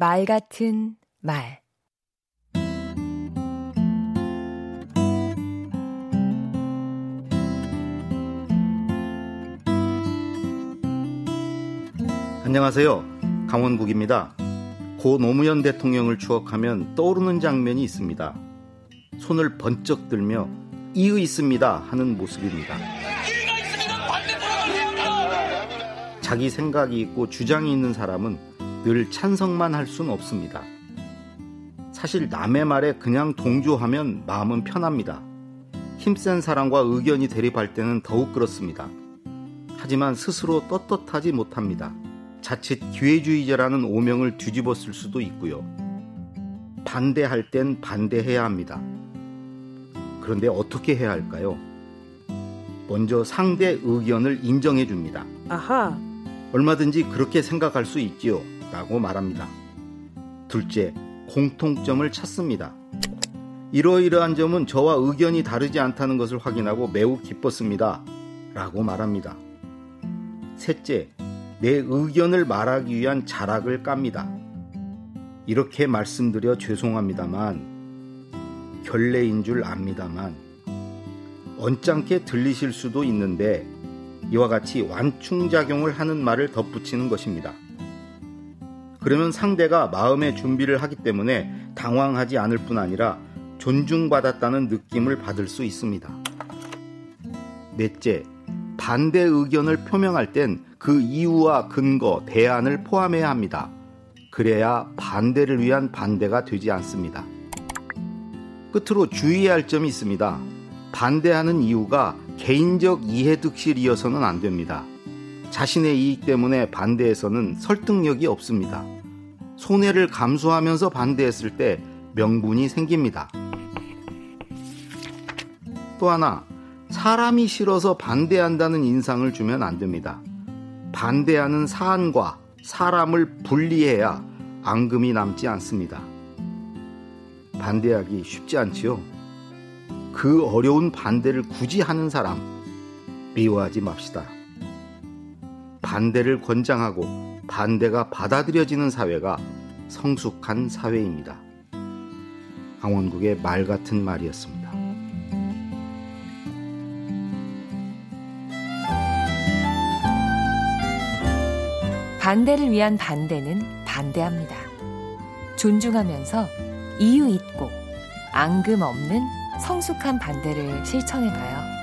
말 같은 말 안녕하세요. 강원국입니다. 고 노무현 대통령을 추억하면 떠오르는 장면이 있습니다. 손을 번쩍 들며 이의 있습니다 하는 모습입니다. 자기 생각이 있고 주장이 있는 사람은 늘 찬성만 할 수는 없습니다. 사실 남의 말에 그냥 동조하면 마음은 편합니다. 힘센 사람과 의견이 대립할 때는 더욱 그렇습니다. 하지만 스스로 떳떳하지 못합니다. 자칫 기회주의자라는 오명을 뒤집었을 수도 있고요. 반대할 땐 반대해야 합니다. 그런데 어떻게 해야 할까요? 먼저 상대 의견을 인정해 줍니다. 아하. 얼마든지 그렇게 생각할 수 있지요. 라고 말합니다. 둘째, 공통점을 찾습니다. 이러이러한 점은 저와 의견이 다르지 않다는 것을 확인하고 매우 기뻤습니다. 라고 말합니다. 셋째, 내 의견을 말하기 위한 자락을 깝니다. 이렇게 말씀드려 죄송합니다만, 결례인 줄 압니다만, 언짢게 들리실 수도 있는데, 이와 같이 완충작용을 하는 말을 덧붙이는 것입니다. 그러면 상대가 마음의 준비를 하기 때문에 당황하지 않을 뿐 아니라 존중받았다는 느낌을 받을 수 있습니다. 넷째, 반대 의견을 표명할 땐 그 이유와 근거, 대안을 포함해야 합니다. 그래야 반대를 위한 반대가 되지 않습니다. 끝으로 주의해야 할 점이 있습니다. 반대하는 이유가 개인적 이해득실이어서는 안 됩니다. 자신의 이익 때문에 반대해서는 설득력이 없습니다. 손해를 감수하면서 반대했을 때 명분이 생깁니다. 또 하나, 사람이 싫어서 반대한다는 인상을 주면 안 됩니다. 반대하는 사안과 사람을 분리해야 앙금이 남지 않습니다. 반대하기 쉽지 않지요? 그 어려운 반대를 굳이 하는 사람, 미워하지 맙시다. 반대를 권장하고 반대가 받아들여지는 사회가 성숙한 사회입니다. 강원국의 말 같은 말이었습니다. 반대를 위한 반대는 반대합니다. 존중하면서 이유 있고 앙금 없는 성숙한 반대를 실천해봐요.